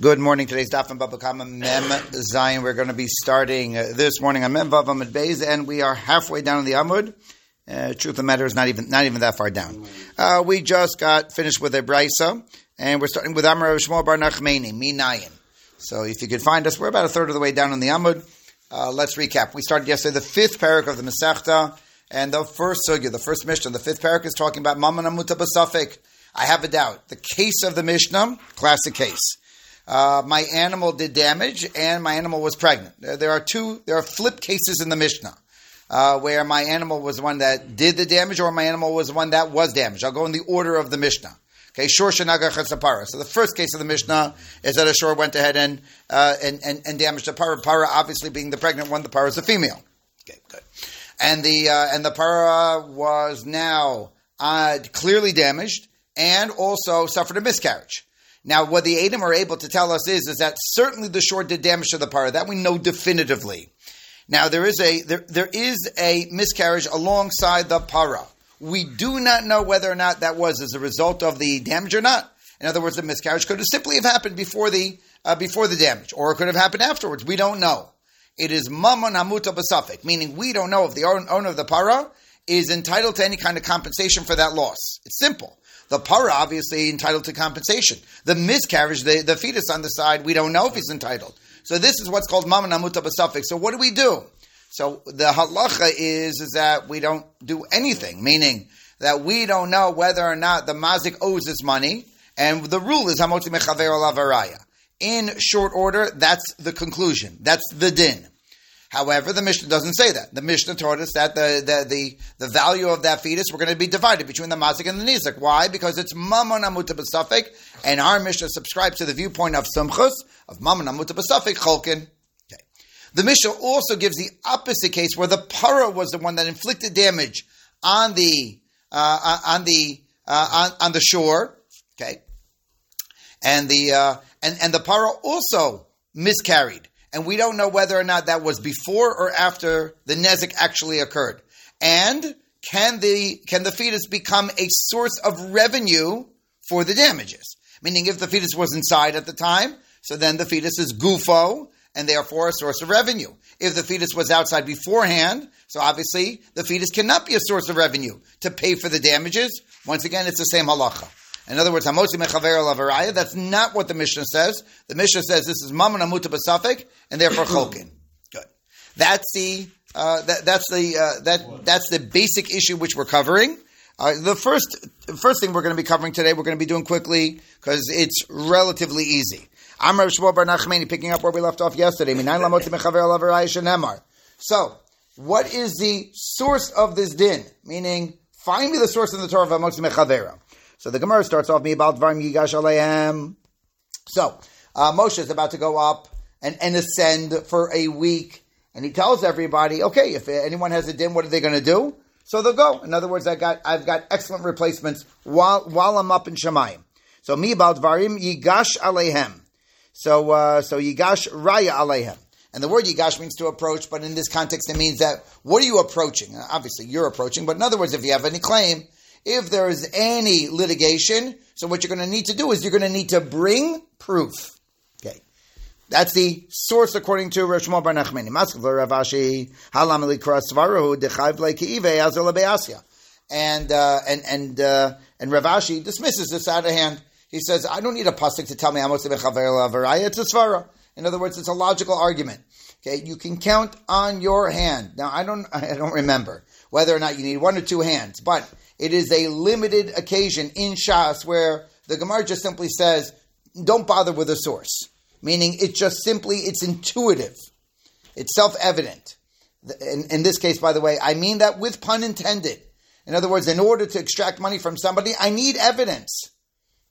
Good morning. Today's Daf and Baba Kama Mem Zayin. We're going to be starting uh, this morning on Mem Vav Amud Beis, and we are halfway down in the Amud. Uh, truth of the matter is not even not even that far down. Uh, we just got finished with a brisa, and we're starting with Amar Shmuel Bar Nachmeni Minayin. So if you could find us, we're about a third of the way down in the Amud. Uh, let's recap. We started yesterday the fifth parak of the Masechta, and the first sugya, the first Mishnah, the fifth parak is talking about Maman Amuta. I have a doubt. The case of the Mishnah, classic case uh, my animal did damage and my animal was pregnant. There are two, there are flip cases in the Mishnah. Uh, where my animal was one that did the damage or my animal was one that was damaged. I'll go in the order of the Mishnah. Okay, Shor Shanaga Chesapara. So the first case of the Mishnah is that a Shor went ahead and, uh, and, and, and, damaged the para. Para obviously being the pregnant one, the para is a female. Okay, good. And the, uh, and the para was now uh, clearly damaged and also suffered a miscarriage. Now, what the Adam are able to tell us is, is that certainly the shor did damage to the para. That we know definitively. Now, there is a there, there is a miscarriage alongside the para. We do not know whether or not that was as a result of the damage or not. In other words, the miscarriage could have simply have happened before the uh, before the damage, or it could have happened afterwards. We don't know. It is mammon hamuta basafik, meaning we don't know if the owner of the para is entitled to any kind of compensation for that loss. It's simple. The para obviously entitled to compensation. The miscarriage, the, the fetus on the side, we don't know if he's entitled. So this is what's called maman amuta basafik. So what do we do? So the halacha is, is that we don't do anything, meaning that we don't know whether or not the mazik owes his money, and the rule is hamotzi mechaver alavaraya. In short order, that's the conclusion. That's the din. However, the Mishnah doesn't say that. The Mishnah taught us that the, the, the, the value of that fetus were going to be divided between the Mazik and the Nizik. Why? Because it's Mammon Amuta Basafik, and our Mishnah subscribes to the viewpoint of Sumchus, of Mammon Amuta Basafik Cholkin. Okay. The Mishnah also gives the opposite case where the para was the one that inflicted damage on the uh, on the uh, on, on the shor. Okay, and the uh, and and the para also miscarried and we don't know whether or not that was before or after the nezik actually occurred. And can the can the fetus become a source of revenue for the damages? Meaning, if the fetus was inside at the time, so then the fetus is gufo and therefore a source of revenue. If the fetus was outside beforehand, so obviously the fetus cannot be a source of revenue to pay for the damages. Once again, it's the same halacha. In other words, Hamotzi Mechaver Lavaraya, that's not what the Mishnah says. The Mishnah says this is Mammon Amuta Basafik, and therefore Cholkin. Good. That's the, uh, that, that's the, uh, that, that's the basic issue which we're covering. Uh, the first, first thing we're going to be covering today, we're going to be doing quickly because it's relatively easy. Amr Shmuel Bar Nachmani, picking up where we left off yesterday. So, what is the source of this din? Meaning, find me the source in the Torah of Amotzi Mechavera. So the Gemara starts off about Dvarim Yigash Aleim. So uh, Moshe is about to go up and, and ascend for a week, and he tells everybody, okay, if anyone has a din, what are they going to do? So they'll go. In other words, I got I've got excellent replacements while while I'm up in Shemayim. So about Dvarim Yigash Alehem. So uh, so Yigash Raya Alehem. And the word yigash means to approach, but in this context, it means that what are you approaching? Obviously, you're approaching, but in other words, if you have any claim, if there is any litigation, so what you're going to need to do is you're going to need to bring proof. Okay. That's the source according to Rosh Bar Nachmani. Rav Ashi, Halamali Krasvaru, Dechayv Leikive, Azul And, uh, and, and, uh, and Rav Ashi dismisses this out of hand. He says, I don't need a pasuk to tell me Amos It's a svara. In other words, it's a logical argument. Okay, you can count on your hand. Now, I don't, I don't remember whether or not you need one or two hands, but it is a limited occasion in Shas where the Gemara just simply says, don't bother with a source. Meaning it's just simply, it's intuitive. It's self-evident. In, in this case, by the way, I mean that with pun intended. In other words, in order to extract money from somebody, I need evidence.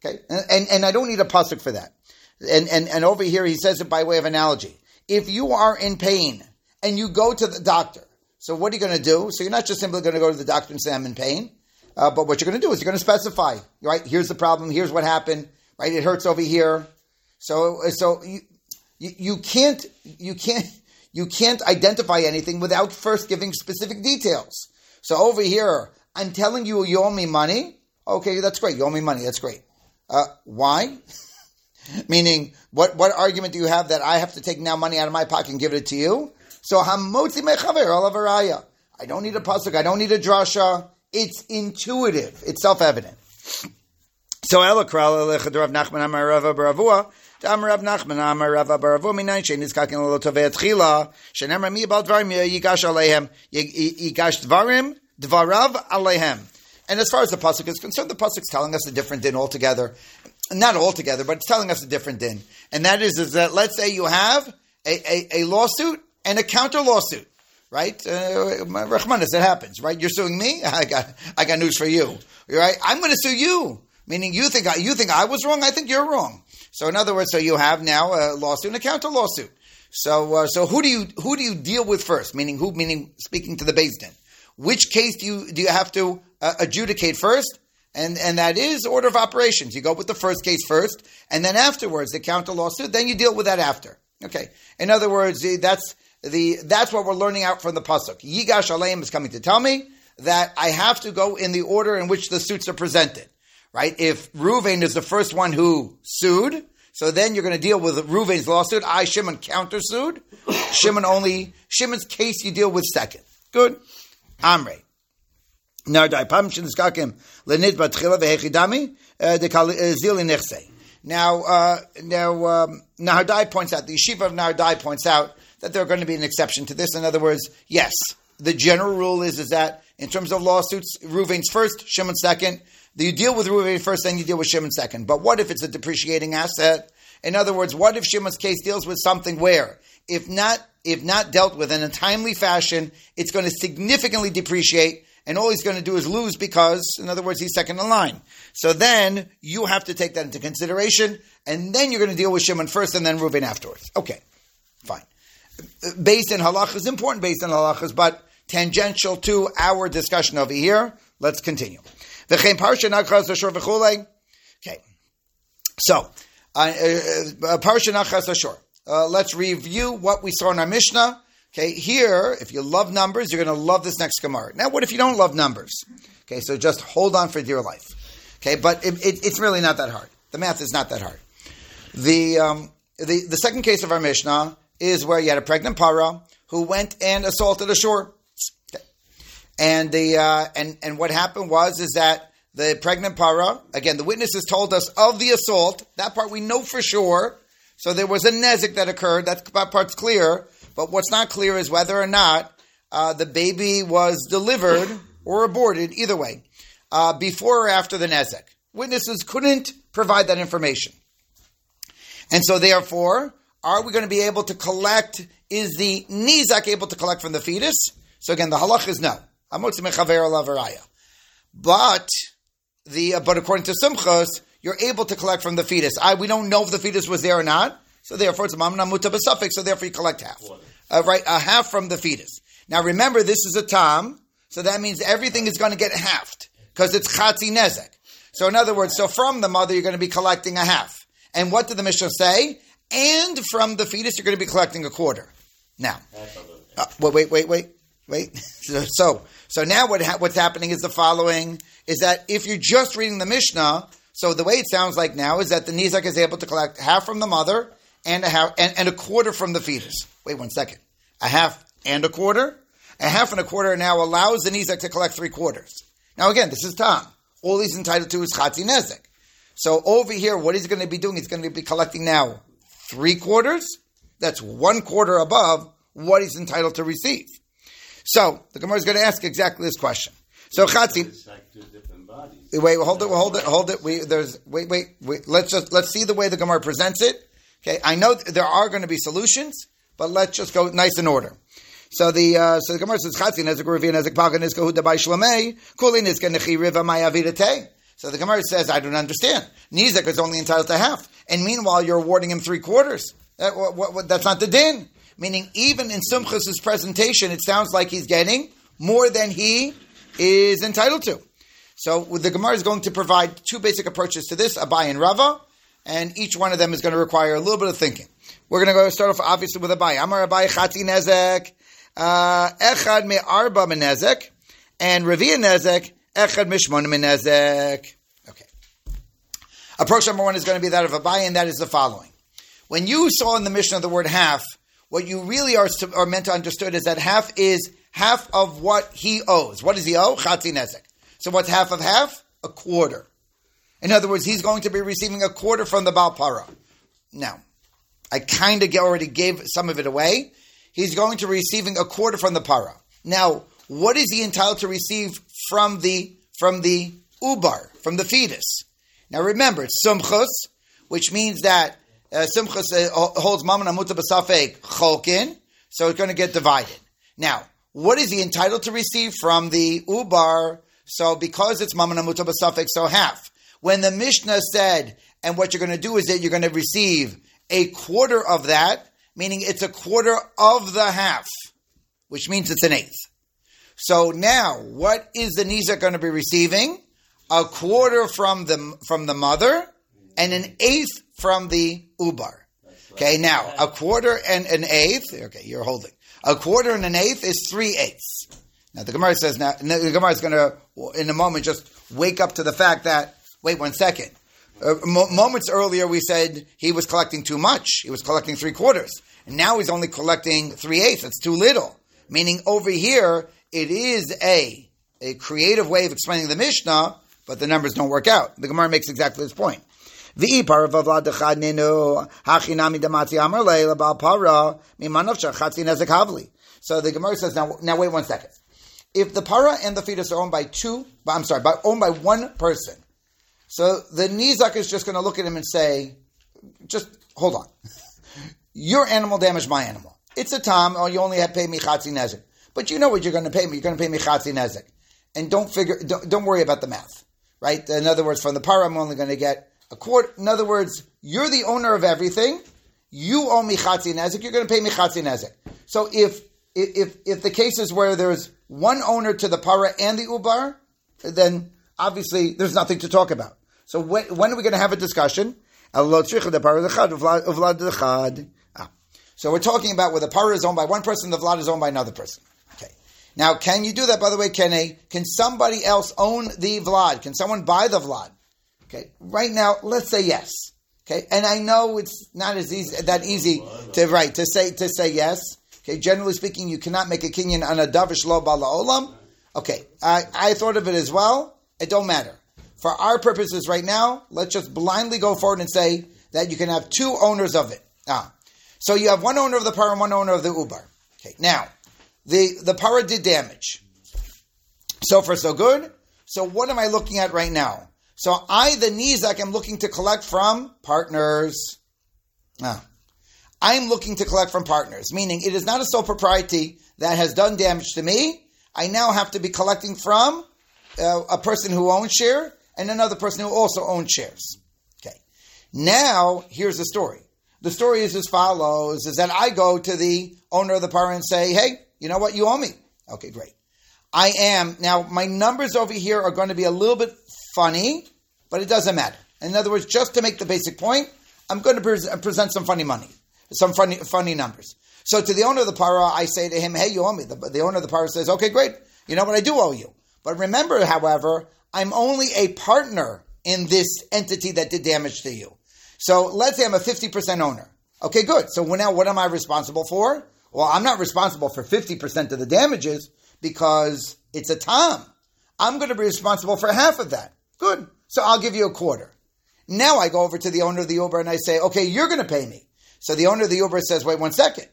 Okay? And, and, and I don't need a pasuk for that. And, and, and over here, he says it by way of analogy. If you are in pain and you go to the doctor, so what are you going to do? So you're not just simply going to go to the doctor and say, I'm in pain. Uh, but what you're going to do is you're going to specify, right? Here's the problem. Here's what happened. Right? It hurts over here. So, so you, you, you can't, you can't, you can't identify anything without first giving specific details. So over here, I'm telling you, you owe me money. Okay, that's great. You owe me money. That's great. Uh, why? Meaning, what, what argument do you have that I have to take now money out of my pocket and give it to you? So hamotzi mechaver alavaraya. I don't need a pasuk. I don't need a drasha. It's intuitive. It's self-evident. So elakral Rav Nachman Amar Rava Baravua. Amar Rav Nachman Amar Rava Baravua Minayin Shein Nizkakin Lo Tovei Tchila Shenemar Mi Bal Dvarim Yigash Aleihem Yigash Dvarim Dvarav Aleihem. And as far as the pasuk is concerned, the pasuk is telling us a different din altogether. Not altogether, but it's telling us a different din. And that is, is that let's say you have a, a, a lawsuit and a counter lawsuit, right? Uh, Rahmanis, it happens, right? You're suing me. I got I got news for you, right? I'm going to sue you, meaning you think I, you think I was wrong. I think you're wrong. So in other words, so you have now a lawsuit and a counter lawsuit. So uh, so who do you who do you deal with first? Meaning who? Meaning speaking to the Din. Which case do you do you have to uh, adjudicate first? And, and that is order of operations. You go with the first case first, and then afterwards the counter lawsuit. Then you deal with that after. Okay. In other words, that's the that's what we're learning out from the pasuk. Yigash Aleim is coming to tell me that I have to go in the order in which the suits are presented. Right? If Ruvain is the first one who sued, so then you're going to deal with Ruvain's lawsuit. I Shimon countersued. Shimon only Shimon's case you deal with second. Good. Amre. Uh, uh. Now, uh, now um, Nahardai points out the yeshiva of Nahardai points out that there are going to be an exception to this. In other words, yes, the general rule is, is that in terms of lawsuits, Ruvain's first, Shimon second. You deal with Ruvain first, then you deal with Shimon second. But what if it's a depreciating asset? In other words, what if Shimon's case deals with something where, if not, if not dealt with in a timely fashion, it's going to significantly depreciate, and all he's going to do is lose because, in other words, he's second in line. So then you have to take that into consideration, and then you're going to deal with Shimon first, and then Ruvain afterwards. Okay, fine based in halachas, important based in halachas, but tangential to our discussion over here. Let's continue. Okay, so uh, uh, Parsha Nachas Ashur. Uh, let's review what we saw in our Mishnah. Okay, here, if you love numbers, you're going to love this next Gemara. Now, what if you don't love numbers? Okay, so just hold on for dear life. Okay, but it, it, it's really not that hard. The math is not that hard. The, um, the, the second case of our Mishnah is where you had a pregnant para who went and assaulted a shor. And the uh, and and what happened was is that the pregnant para again the witnesses told us of the assault that part we know for sure. So there was a nezik that occurred. That part's clear. But what's not clear is whether or not uh, the baby was delivered or aborted. Either way, uh, before or after the nezik, witnesses couldn't provide that information, and so therefore are we going to be able to collect? Is the nizak able to collect from the fetus? So again, the halach is no. But the uh, but according to Sumchus, you're able to collect from the fetus. I we don't know if the fetus was there or not, so therefore it's mamna muta So therefore you collect half, uh, right? A half from the fetus. Now remember, this is a tam, so that means everything is going to get halved because it's chatzi nezek. So in other words, so from the mother you're going to be collecting a half. And what did the Mishnah say? And from the fetus, you're going to be collecting a quarter. Now, uh, wait, wait, wait, wait. so, so now what ha- what's happening is the following: is that if you're just reading the Mishnah, so the way it sounds like now is that the nizak is able to collect half from the mother and a half and, and a quarter from the fetus. Wait one second, a half and a quarter. A half and a quarter now allows the nizak to collect three quarters. Now again, this is Tom. All he's entitled to is chatzi nezek. So over here, what he's going to be doing, he's going to be collecting now three quarters, that's one quarter above what he's entitled to receive. So the Gemara is going to ask exactly this question. So chatzin. Wait, hold it, hold it, hold it. We there's wait, wait, wait. Let's just let's see the way the Gemara presents it. Okay, I know there are going to be solutions, but let's just go nice in order. So the uh, so the Gemara says chatzin nezek ravin nezek pagan nezek huda by shlamei kulin nezek nechi riva mayavidate. So the Gemara says, I don't understand. Nizek is only entitled to half. And meanwhile, you're awarding him three quarters. That, what, what, that's not the din. Meaning, even in Sumchus' presentation, it sounds like he's getting more than he is entitled to. So the Gemara is going to provide two basic approaches to this, Abai and Rava, and each one of them is going to require a little bit of thinking. We're going to go start off obviously with Abai. Amar Abai Chati Nezek, uh, Echad Me Arba Menezek, and Ravia Nezek, Echad Mishmon Menezek. Okay. Approach number one is going to be that of Abai, and that is the following. When you saw in the Mishnah the word half, what you really are, are meant to understand is that half is half of what he owes. What does he owe? Chatzi nezek. So what's half of half? A quarter. In other words, he's going to be receiving a quarter from the Balpara. Now, I kind of already gave some of it away. He's going to be receiving a quarter from the para. Now, what is he entitled to receive from the from the ubar, from the fetus? Now remember, it's sumchus, which means that uh, sumchus uh, holds mammon amuta basafek cholkin, so it's going to get divided. Now, what is he entitled to receive from the ubar? So because it's mammon amuta basafek, so half. When the Mishnah said, and what you're going to do is that you're going to receive a quarter of that, meaning it's a quarter of the half, which means it's an eighth. So now, what is the Nizak going to be receiving? A quarter from the from the mother, and an eighth from the ubar. Okay, now a quarter and an eighth. Okay, you're holding a quarter and an eighth is three eighths. Now the Gemara says now the Gemara is going to in a moment just wake up to the fact that wait one second. Uh, moments earlier, we said he was collecting too much. He was collecting three quarters. And now he's only collecting three eighths. It's too little. Meaning over here, it is a, a creative way of explaining the Mishnah, but the numbers don't work out. The Gemara makes exactly this point. So the Gemara says, now, now wait one second. If the para and the fetus are owned by two, I'm sorry, by, owned by one person, so the Nizak is just going to look at him and say, just hold on. Your animal damaged my animal. It's a or oh, you only have pay me Chatzi Nezek. But you know what you're going to pay me. You're going to pay me Chatzi Nezek. And don't figure, don't, don't worry about the math. Right? In other words, from the par, I'm only going to get a quarter. In other words, you're the owner of everything. You owe me Chatzi Nezek. You're going to pay me Chatzi Nezek. So if, if, if the case is where there's one owner to the para and the ubar, then obviously there's nothing to talk about. So when, when are we going to have a discussion? Ah. So we're talking about where the para is owned by one person, the vlad is owned by another person. Okay. Now, can you do that? By the way, can a can somebody else own the vlad? Can someone buy the vlad? Okay. Right now, let's say yes. Okay. And I know it's not as easy that easy to right to say to say yes. Okay. Generally speaking, you cannot make a kinyan on a davish lo bala olam. Okay. I, I thought of it as well. It don't matter. For our purposes right now, let's just blindly go forward and say that you can have two owners of it. Ah. So you have one owner of the para and one owner of the ubar. Okay. Now, the, the para did damage. So far, so good. So what am I looking at right now? So I, the Nizak, am looking to collect from partners. Ah. I'm looking to collect from partners, meaning it is not a sole propriety that has done damage to me. I now have to be collecting from uh, a person who owns share and another person who also owns shares. Okay. Now, here's the story. The story is as follows, is that I go to the owner of the par and say, hey, you know what, you owe me. Okay, great. I am, now my numbers over here are going to be a little bit funny, but it doesn't matter. In other words, just to make the basic point, I'm going to pre- present some funny money, some funny, funny numbers. So to the owner of the para, I say to him, hey, you owe me. The, the owner of the para says, okay, great. You know what, I do owe you. But remember, however, I'm only a partner in this entity that did damage to you. So let's say I'm a 50% owner. Okay, good. So now what am I responsible for? Well, I'm not responsible for 50% of the damages because it's a Tom. I'm going to be responsible for half of that. Good. So I'll give you a quarter. Now I go over to the owner of the Uber and I say, okay, you're going to pay me. So the owner of the Uber says, wait one second.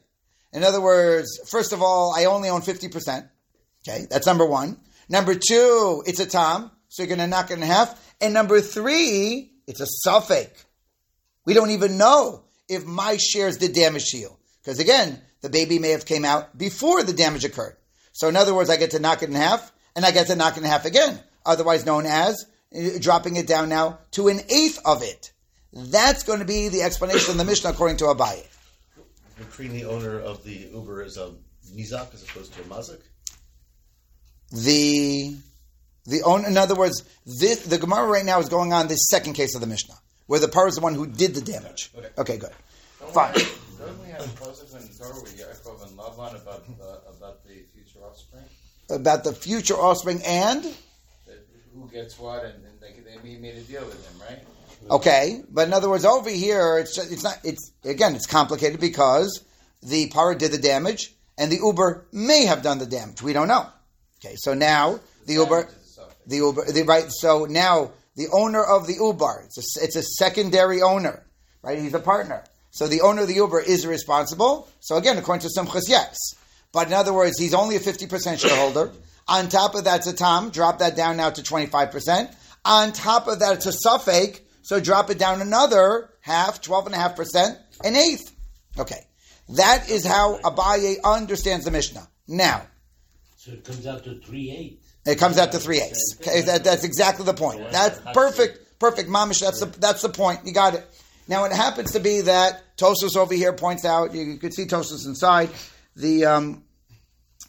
In other words, first of all, I only own 50%. Okay, that's number one. Number two, it's a Tom so you're going to knock it in half. And number three, it's a suffix. We don't even know if my shares did damage to you. Because again, the baby may have came out before the damage occurred. So in other words, I get to knock it in half, and I get to knock it in half again, otherwise known as uh, dropping it down now to an eighth of it. That's going to be the explanation of the Mishnah according to Abaye. Between the owner of the Uber is a Nizak as opposed to a Mazik? The the own, in other words, this, the Gemara right now is going on this second case of the Mishnah, where the par is the one who did the damage. Okay, okay good. Fine. Don't we have Joseph and Torah with Yaakov and Lavan about uh, about the future offspring? About the future offspring and That who gets what, and, and they, they made a deal with them, right? Okay, but in other words, over here, it's just, it's not. It's again, it's complicated because the para did the damage, and the Uber may have done the damage. We don't know. Okay, so now the Uber, the Uber, the, right? So now the owner of the Uber, it's a, it's a secondary owner, right? He's a partner. So the owner of the Uber is responsible. So again, according to Sumchus, yes. But in other words, he's only a 50% shareholder. On top of that, it's a Tom. Drop that down now to 25%. On top of that, it's a Suffolk. So drop it down another half, 12.5%, an eighth. Okay. That is how Abaye understands the Mishnah. Now, So it comes out to three eight. it comes out to three eighths. Okay, that, that's exactly the point. That's perfect, perfect, mamish. That's the that's the point. You got it. Now it happens to be that Tosfos over here points out. You, could see Tosfos inside the um,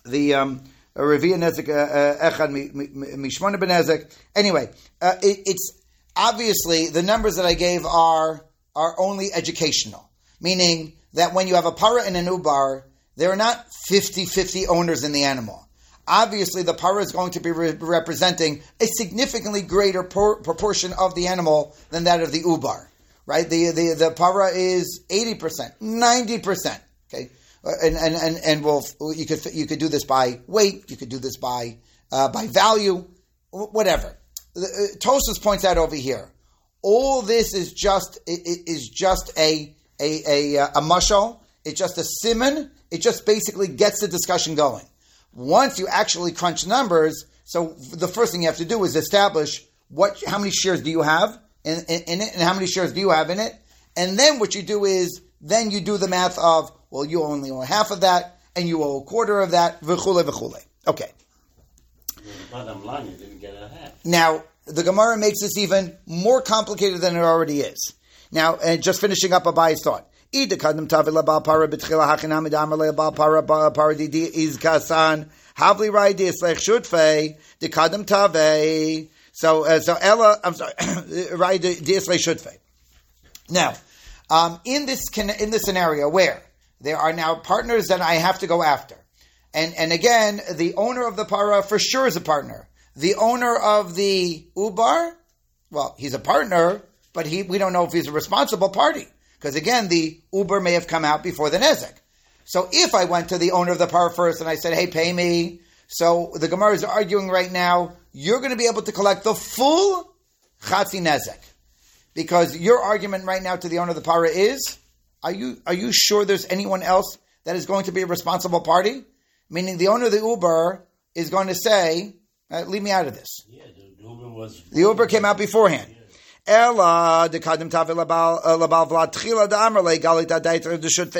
the um, Nezek uh, Echad Mishmona Benezek. Anyway, uh, it, it's obviously the numbers that I gave are are only educational, meaning that when you have a para and an ubar, there are not 50-50 owners in the animal. Obviously, the para is going to be re- representing a significantly greater por- proportion of the animal than that of the ubar. Right? The the the para is eighty percent, ninety percent. Okay, Uh, and and and and we'll you could you could do this by weight, you could do this by uh, by value, whatever. Uh, Tosfos points out over here. All this is just is just a a a, uh, a mushal. It's just a simon. It just basically gets the discussion going. Once you actually crunch numbers, so the first thing you have to do is establish what how many shares do you have in, in, in it, and how many shares do you have in it, and then what you do is then you do the math of well, you only owe half of that, and you owe a quarter of that, v'chule v'chule. Okay. Now, the Gemara makes this even more complicated than it already is. Now, and just finishing up Abayi's thought. Havli So, uh, so Ella, I'm sorry, shutfei. Now, um, in this in this scenario where there are now partners that I have to go after, and and again, the owner of the para for sure is a partner. The owner of the ubar, well, he's a partner, but he we don't know if he's a responsible party because again, the uber may have come out before the nezek. So if I went to the owner of the para first and I said, "Hey, pay me," so the Gemara is arguing right now, you're going to be able to collect the full chatzi nezek because your argument right now to the owner of the para is are you are you sure there's anyone else that is going to be a responsible party meaning the owner of the uber is going to say uh, leave me out of this Yeah, the, the Uber was. the uber came out beforehand Ella de kadim labal uh, labal vlad tchila da amrle galit adait de shut.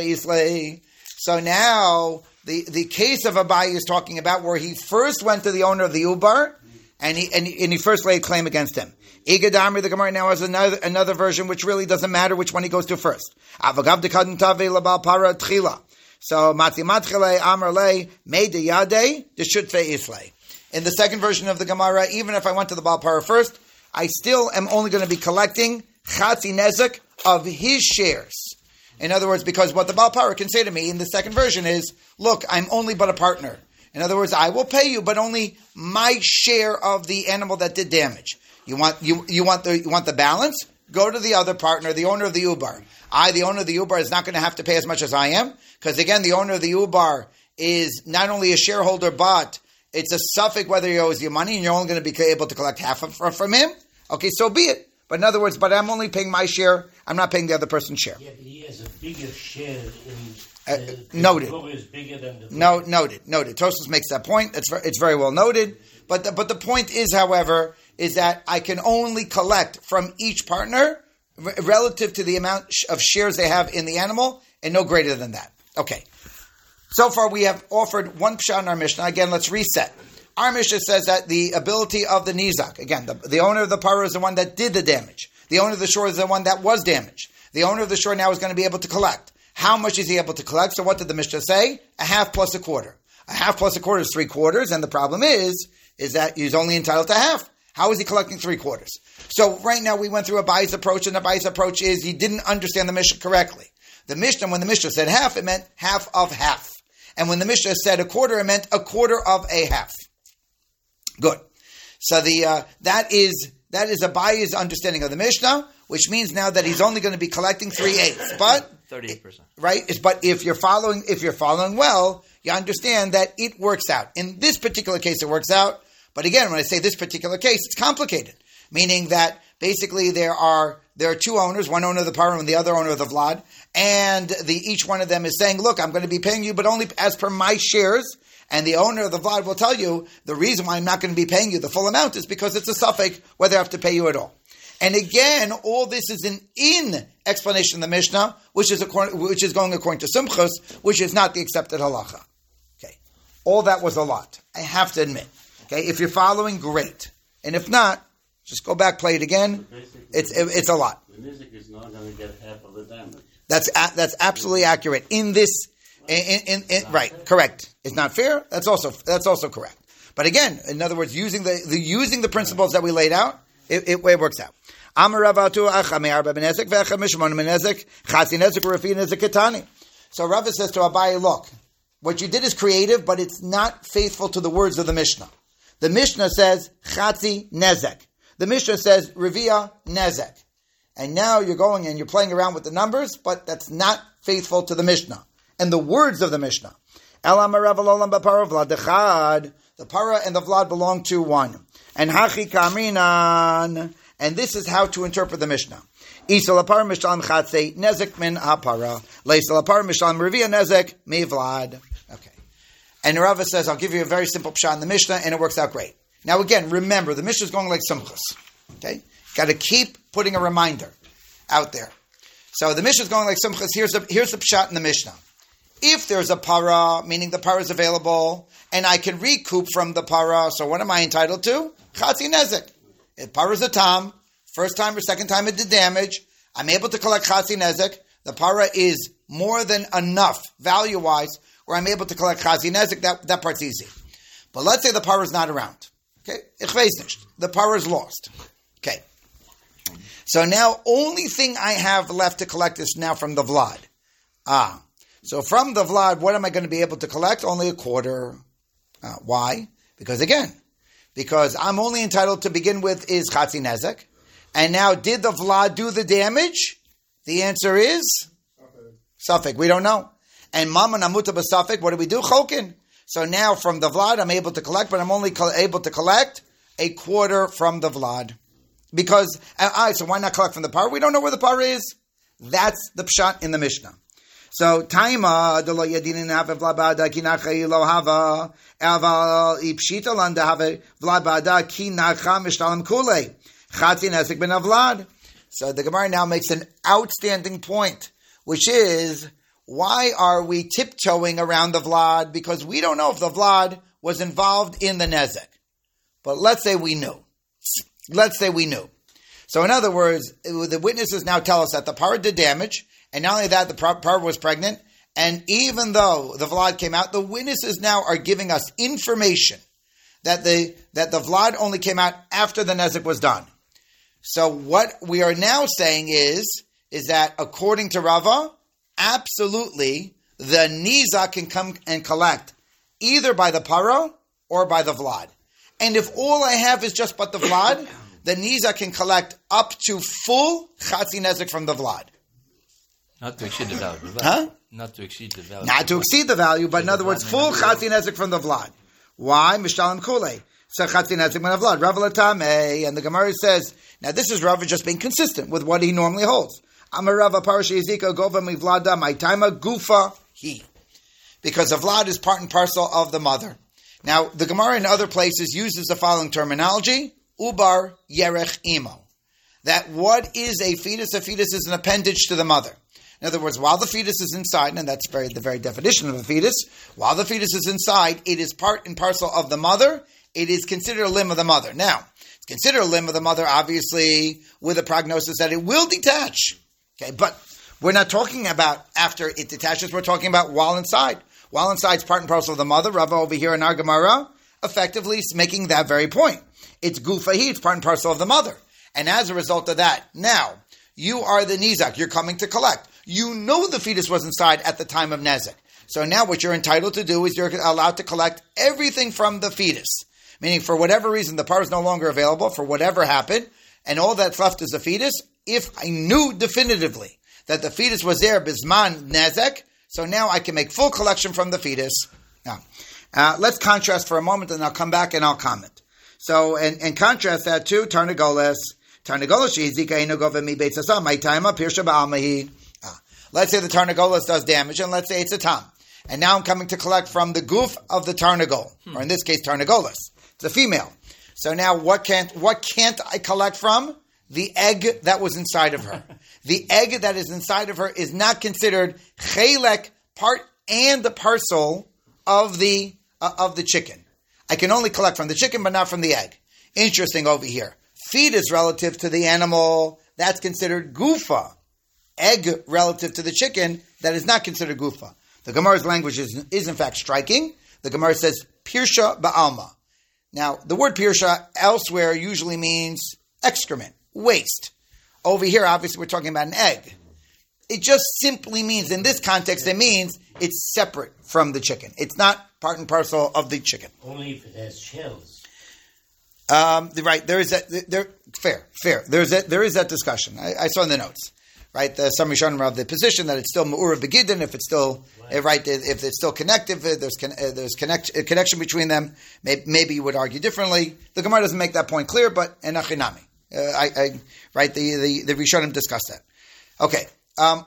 So now the the case of Abai is talking about where he first went to the owner of the Uber and he and he, and he first laid claim against him. Igadamri the Gemara now has another another version which really doesn't matter which one he goes to first. Avagav de kadim labal para tchila. So mati matchile amrle made de yade de shut feislei. In the second version of the Gemara, even if I went to the Balpara first, I still am only going to be collecting Chatzi Nezek of his shares. In other words, because what the Balpara can say to me in the second version is, look, I'm only but a partner. In other words, I will pay you, but only my share of the animal that did damage. You want you you want the you want the balance? Go to the other partner, the owner of the Ubar. I, the owner of the Ubar, is not going to have to pay as much as I am because again, the owner of the Ubar is not only a shareholder, but it's a suffix whether he owes you money, and you're only going to be able to collect half of, from, him. Okay, so be it. But in other words, but I'm only paying my share. I'm not paying the other person's share. Yeah, but he has a bigger share in. Uh, noted. The Uber is bigger than the. No, noted, noted. Tosfos makes that point. It's it's very well noted. But the, but the point is, however, is that I can only collect from each partner re- relative to the amount sh- of shares they have in the animal, and no greater than that. Okay. So far, we have offered one pshat in our Mishnah. Again, let's reset. Our Mishnah says that the ability of the Nizak, again, the, the owner of the para is the one that did the damage. The owner of the shor is the one that was damaged. The owner of the shor now is going to be able to collect. How much is he able to collect? So what did the Mishnah say? A half plus a quarter. A half plus a quarter is three quarters, and the problem is, is that he's only entitled to half. How is he collecting three quarters? So right now we went through Abaye's approach, and the bias approach is he didn't understand the Mishnah correctly. The Mishnah, when the Mishnah said half, it meant half of half. And when the Mishnah said a quarter, it meant a quarter of a half. Good. So the uh, that is that is Abaye's understanding of the Mishnah, which means now that he's only going to be collecting three eighths. But Thirty-eight percent. right? Is but if you're following if you're following well, you understand that it works out. In this particular case, it works out. But again, when I say this particular case, it's complicated, meaning that basically there are there are two owners, one owner of the power and the other owner of the vlad, and the each one of them is saying, "Look, I'm going to be paying you, but only as per my shares." And the owner of the vlad will tell you the reason why I'm not going to be paying you the full amount is because it's a suffix whether I have to pay you at all. And again, all this is an in explanation of the Mishnah, which is according, which is going according to Sumchus, which is not the accepted halacha. Okay, all that was a lot. I have to admit. Okay, if you're following, great, and if not, just go back, play it again. It's it, it's a lot. the music is not going to get half of the damage. That's a, that's absolutely accurate in this. In, in, in, in- right, correct. It's not fair. That's also that's also correct. But again, in other words, using the, the using the principles that we laid out, it, it, it works out. So Rava says to Abaye, look, what you did is creative, but it's not faithful to the words of the Mishnah. The Mishnah says chatzi nezek. The Mishnah says revia nezek. And now you're going and you're playing around with the numbers, but that's not faithful to the Mishnah and the words of the Mishnah. The para and the vlad belong to one. And hachi kaminan. And this is how to interpret the Mishnah. Isa lapar mishalim chatzei nezek min hapara. Leisa lapar mishalim revia nezek mi vlad. Okay. And Rava says, I'll give you a very simple pshat in the Mishnah, and it works out great. Now again, remember, the Mishnah is going like Sumchus. Okay? Got to keep putting a reminder out there. So the Mishnah is going like Sumchus. Here's the, here's the pshat in the Mishnah. If there's a para, meaning the para is available, and I can recoup from the para, so what am I entitled to? Chatzi nezek. If para is a tam, first time or second time it did damage, I'm able to collect chatzi nezek. The para is more than enough value wise, where I'm able to collect chatzi nezek. That that part's easy. But let's say the para is not around. Okay. The para is lost. Okay. So now, only thing I have left to collect is now from the vlad. Ah, so from the vlad, what am I going to be able to collect? Only a quarter. Uh, why? Because again, because I'm only entitled to begin with is chatzi nezek, and now did the vlad do the damage? The answer is suffix. We don't know. And mama namuta b'suffix. What do we do? Chokin. So now from the vlad, I'm able to collect, but I'm only able to collect a quarter from the vlad. Because, uh, all right, so why not collect from the par? We don't know where the par is. That's the pshat in the Mishnah. So, taima, de lo yadinin have vlad ba'ada ki nacha lo hava, aval ipshita landa have vlad ba'ada ki nacha mishtalim kule. Chatzi nesek ben avlad. So the Gemara now makes an outstanding point, which is, why are we tiptoeing around the Vlad? Because we don't know if the Vlad was involved in the Nezek. But let's say we knew. Let's say we knew. So in other words, the witnesses now tell us that the par did damage, and not only that, the par par was pregnant, and even though the Vlad came out, the witnesses now are giving us information that the that the Vlad only came out after the Nezik was done. So what we are now saying is is that according to Rava, absolutely the Niza can come and collect either by the Paro or by the Vlad. And if all I have is just but the Vlad, the Niza can collect up to full Chatzi Nezek from the Vlad. Not to exceed the value. Huh? Not to exceed the value. Not to exceed the value, but in other words, full Chatzi Nezek from the Vlad. Why? Mishtalim Kule. So Chatzi Nezek from the Vlad. Rav Latame. And the Gemara says, now this is Rav just being consistent with what he normally holds. Amarava Parasha Yezika Gova Mivlada My Taima Gufa He. Because the Vlad is part and parcel of the mother. Now, the Gemara in other places uses the following terminology, Ubar Yerech Imo. That what is a fetus? A fetus is an appendage to the mother. In other words, while the fetus is inside, and that's very, the very definition of a fetus, while the fetus is inside, it is part and parcel of the mother. It is considered a limb of the mother. Now, it's considered a limb of the mother, obviously, with a prognosis that it will detach. Okay, but we're not talking about after it detaches, we're talking about while inside. While inside is part and parcel of the mother. Rava over here in our Gemara, effectively making that very point. It's gufahi, it's part and parcel of the mother. And as a result of that, now, you are the Nizak, you're coming to collect. You know the fetus was inside at the time of Nezek. So now what you're entitled to do is you're allowed to collect everything from the fetus. Meaning, for whatever reason, the part is no longer available, for whatever happened, and all that's left is the fetus, if I knew definitively that the fetus was there, bisman nezek, so now I can make full collection from the fetus. Now, uh, let's contrast for a moment, and I'll come back and I'll comment. So, and, and contrast that to Tarnagolas. Tarnagolas shehizika enogova mi beitzasa, my time up, ba'almahi. Ah. Let's say the Tarnagolas does damage, and let's say it's a tom. And now I'm coming to collect from the goof of the Tarnagol, or in this case, Tarnagolas. It's a female. So now what can't, what can't I collect from? The egg that was inside of her. the egg that is inside of her is not considered chelek, part and the parcel of the, uh, of the chicken. I can only collect from the chicken, but not from the egg. Interesting over here. Feed is relative to the animal. That's considered gufa. Egg relative to the chicken. That is not considered gufa. The Gemara's language is, is in fact striking. The Gemara says pirsha ba'alma. Now, the word pirsha elsewhere usually means excrement, waste. Over here, obviously, we're talking about an egg. It just simply means, in this context, it means it's separate from the chicken. It's not part and parcel of the chicken. Only if it has shells. Um, right there is that there fair fair there's that there is that discussion. I, I saw in the notes. Right, the some Rishonim are of the position that it's still Ma'ura Begidin if it's still uh, right if it's still connective, there's con- uh, there's connect, a connection between them. Maybe, maybe you would argue differently. The Gemara doesn't make that point clear, but enachinami. Uh, I, I right the the the Rishonim discussed that. Okay, um,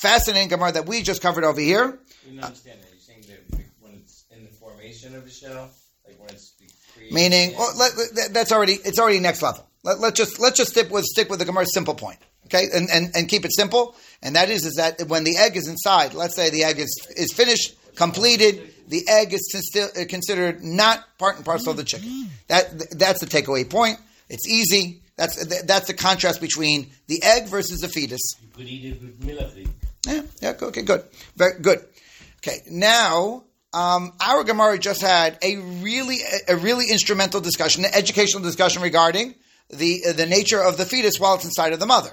fascinating Gemara that we just covered over here. You don't understand that. You're saying that when it's in the formation of the shell, like when it's created. Meaning, well, let, let- that's already it's already next level. Let, let's just let's just stick with stick with the Gemara's simple point, okay, and, and and keep it simple. And that is is that when the egg is inside, let's say the egg is is finished, completed, the egg is still considered not part and parcel of the chicken. That that's the takeaway point. It's easy. That's that's the contrast between the egg versus the fetus. You could eat it with milachik. Yeah, yeah, okay, good, very good. Okay, now um, our Gemara just had a really, a really instrumental discussion, an educational discussion regarding the uh, the nature of the fetus while it's inside of the mother.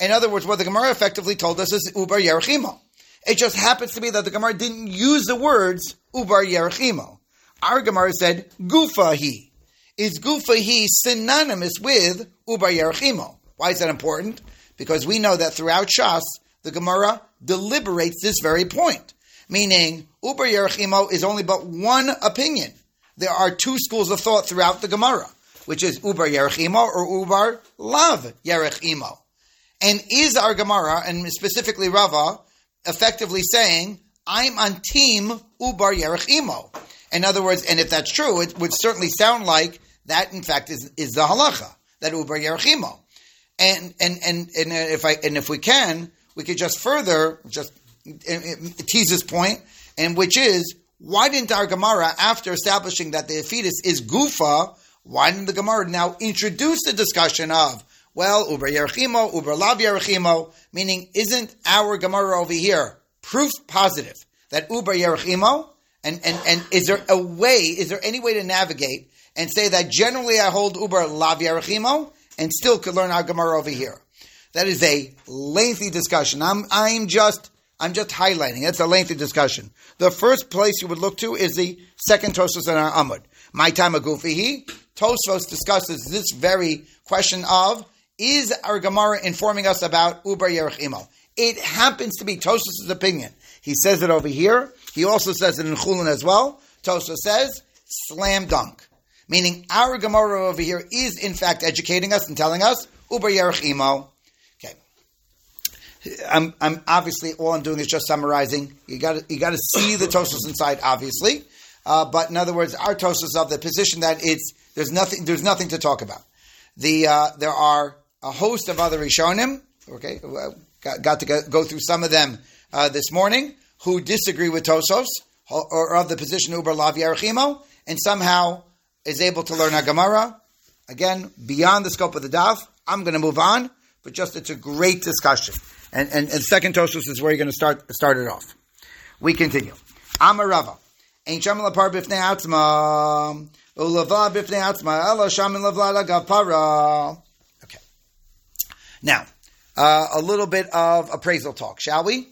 In other words, what the Gemara effectively told us is ubar yerachimo. It just happens to be that the Gemara didn't use the words ubar yerachimo. Our Gemara said gufahi. Is gufahi synonymous with ubar yerachimo? Why is that important? Because we know that throughout Shas, the Gemara deliberates this very point. Meaning, Uber Yerachimo is only but one opinion. There are two schools of thought throughout the Gemara, which is Uber Yerachimo or Uber Lav Yerachimo. And is our Gemara, and specifically Rava, effectively saying, I'm on team Ubar Yerachimo. In other words, and if that's true, it would certainly sound like that, in fact, is, is the halacha, that Ubar Yerachimo. And, and, and, and if I, and if we can, we could just further, just uh, tease this point, and which is, why didn't our Gemara, after establishing that the fetus is gufa, why didn't the Gemara now introduce the discussion of, well, uber yerachimo, uber lav yerachimo, meaning isn't our Gemara over here proof positive that uber yerachimo, and, and, and is there a way, is there any way to navigate and say that generally I hold uber lav yerachimo, and still could learn our Gemara over here? That is a lengthy discussion. I'm, I'm just, I'm just highlighting. That's a lengthy discussion. The first place you would look to is the second Tosfos in our Amud. My time agufihi. Tosfos discusses this very question of, is our Gemara informing us about Uber Yerachimo? It happens to be Tosfos' opinion. He says it over here. He also says it in Chulin as well. Tosfos says, slam dunk. Meaning our Gemara over here is in fact educating us and telling us, Uber Yerachimo. Okay. I'm, I'm obviously all I'm doing is just summarizing. You got you got to see the Tosos inside, obviously. Uh, but in other words, our Tosos of the position that it's there's nothing there's nothing to talk about. The uh, there are a host of other Rishonim. Okay, uh, got, got to go, through some of them uh, this morning who disagree with Tosos or, of the position Uber Lav Yerachimo, and somehow is able to learn a Gemara. Again, beyond the scope of the daf. I'm going to move on, but just it's a great discussion. And, and, and second Tosos is where you're going to start start it off. We continue. Amarava. Ein sham lapar atzma. Atzma. Ela sham lavla gapara. Now, uh, a little bit of appraisal talk, shall we?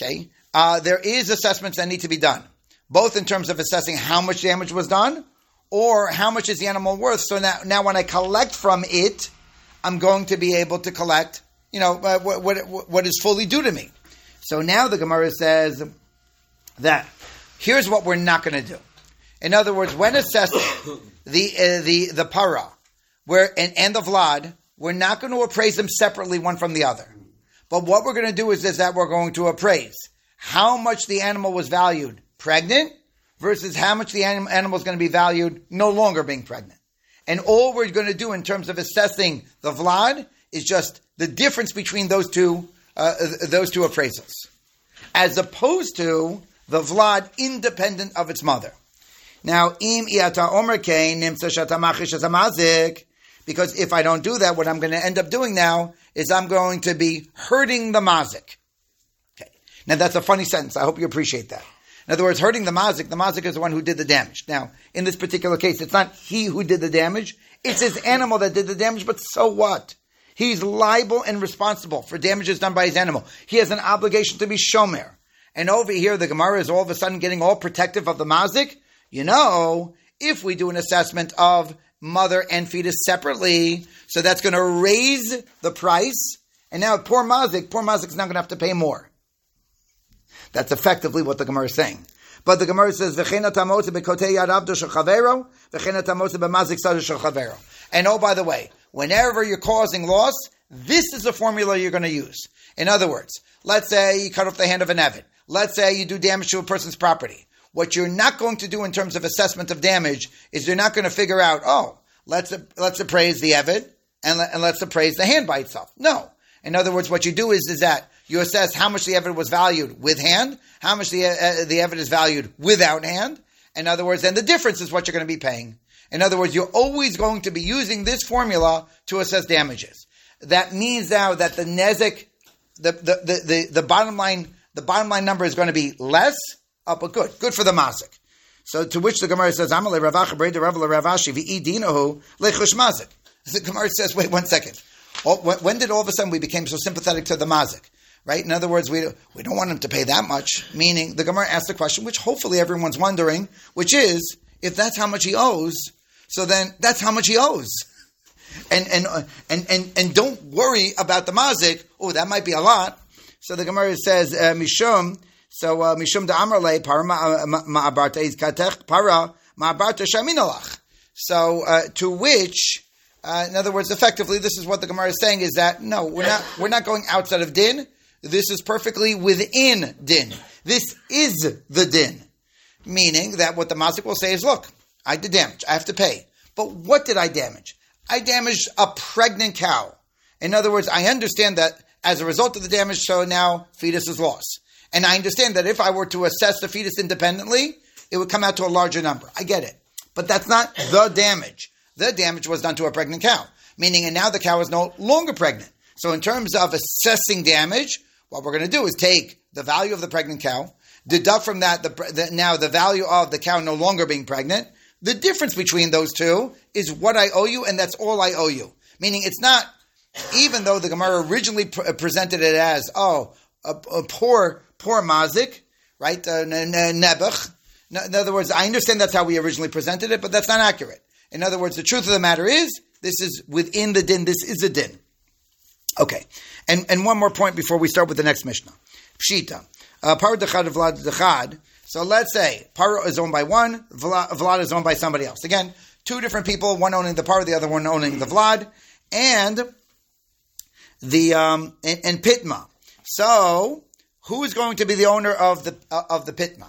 Okay. Uh, there is assessments that need to be done, both in terms of assessing how much damage was done or how much is the animal worth. So now, now when I collect from it, I'm going to be able to collect, you know, uh, what, what, what is fully due to me. So now the Gemara says that here's what we're not going to do. In other words, when assessing the uh, the the para, where and, and the vlad, we're not going to appraise them separately one from the other. But what we're going to do is, is that we're going to appraise how much the animal was valued pregnant versus how much the anim- animal is going to be valued no longer being pregnant. And all we're going to do in terms of assessing the vlad is just the difference between those two uh, those two appraisals, as opposed to the vlad independent of its mother. Now, im iata omer kein nimtza shatamachish because if I don't do that, what I'm going to end up doing now is I'm going to be hurting the mazik. Okay. Now that's a funny sentence. I hope you appreciate that. In other words, hurting the mazik, the mazik is the one who did the damage. Now, in this particular case, it's not he who did the damage, it's his animal that did the damage, but so what? He's liable and responsible for damages done by his animal. He has an obligation to be shomer. And over here, the Gemara is all of a sudden getting all protective of the mazik. You know, if we do an assessment of mother and fetus separately, so that's going to raise the price. And now poor mazik, poor mazik is not going to have to pay more. That's effectively what the Gemara is saying. But the Gemara says, And oh, by the way, whenever you're causing loss, this is the formula you're going to use. In other words, let's say you cut off the hand of an Evid. Let's say you do damage to a person's property. What you're not going to do in terms of assessment of damage is you're not going to figure out, oh, let's let's appraise the Evid and, and let's appraise the hand by itself. No. In other words, what you do is, is that you assess how much the Evid was valued with hand, how much the, uh, the Evid is valued without hand. In other words, then the difference is what you're going to be paying. In other words, you're always going to be using this formula to assess damages. That means now that the nezek, the, the, the, the bottom line, the bottom line number is going to be less, but good, good for the mazik. So to which the Gemara says, Amale Ravacha Breda Rav Ravashi V'idinahu Lechush Mazik. The Gemara says, wait one second. When did all of a sudden we became so sympathetic to the mazik? Right? In other words, we, we don't want him to pay that much. Meaning, the Gemara asked the question, which hopefully everyone's wondering, which is, if that's how much he owes, so then that's how much he owes. And and and and, and don't worry about the mazik. Oh, that might be a lot. So the Gemara says, uh, Mishum. So uh, Mishum da para ma'abarta is katech para ma'abarta shaminalach. So uh, to which, uh, in other words, effectively, this is what the Gemara is saying: is that no, we're not we're not going outside of din. This is perfectly within din. This is the din, meaning that what the mazik will say is, look, I did damage. I have to pay. But what did I damage? I damaged a pregnant cow. In other words, I understand that as a result of the damage, so now fetus is lost. And I understand that if I were to assess the fetus independently, it would come out to a larger number. I get it. But that's not the damage. The damage was done to a pregnant cow, meaning and now the cow is no longer pregnant. So in terms of assessing damage, what we're going to do is take the value of the pregnant cow, deduct from that the, the, now the value of the cow no longer being pregnant, the difference between those two is what I owe you, and that's all I owe you. Meaning, it's not, even though the Gemara originally pre- presented it as, oh, a, a poor, poor mazik, right? Uh, nebuch. In other words, I understand that's how we originally presented it, but that's not accurate. In other words, the truth of the matter is, this is within the din, this is a din. Okay. And, and one more point before we start with the next Mishnah. Pshita. Uh, Par dechad vlad dechad. So let's say Paro is owned by one, Vlad is owned by somebody else. Again, two different people, one owning the Paro, the other one owning the Vlad, and the um, and, and Pitma. So, who is going to be the owner of the uh, of the Pitma?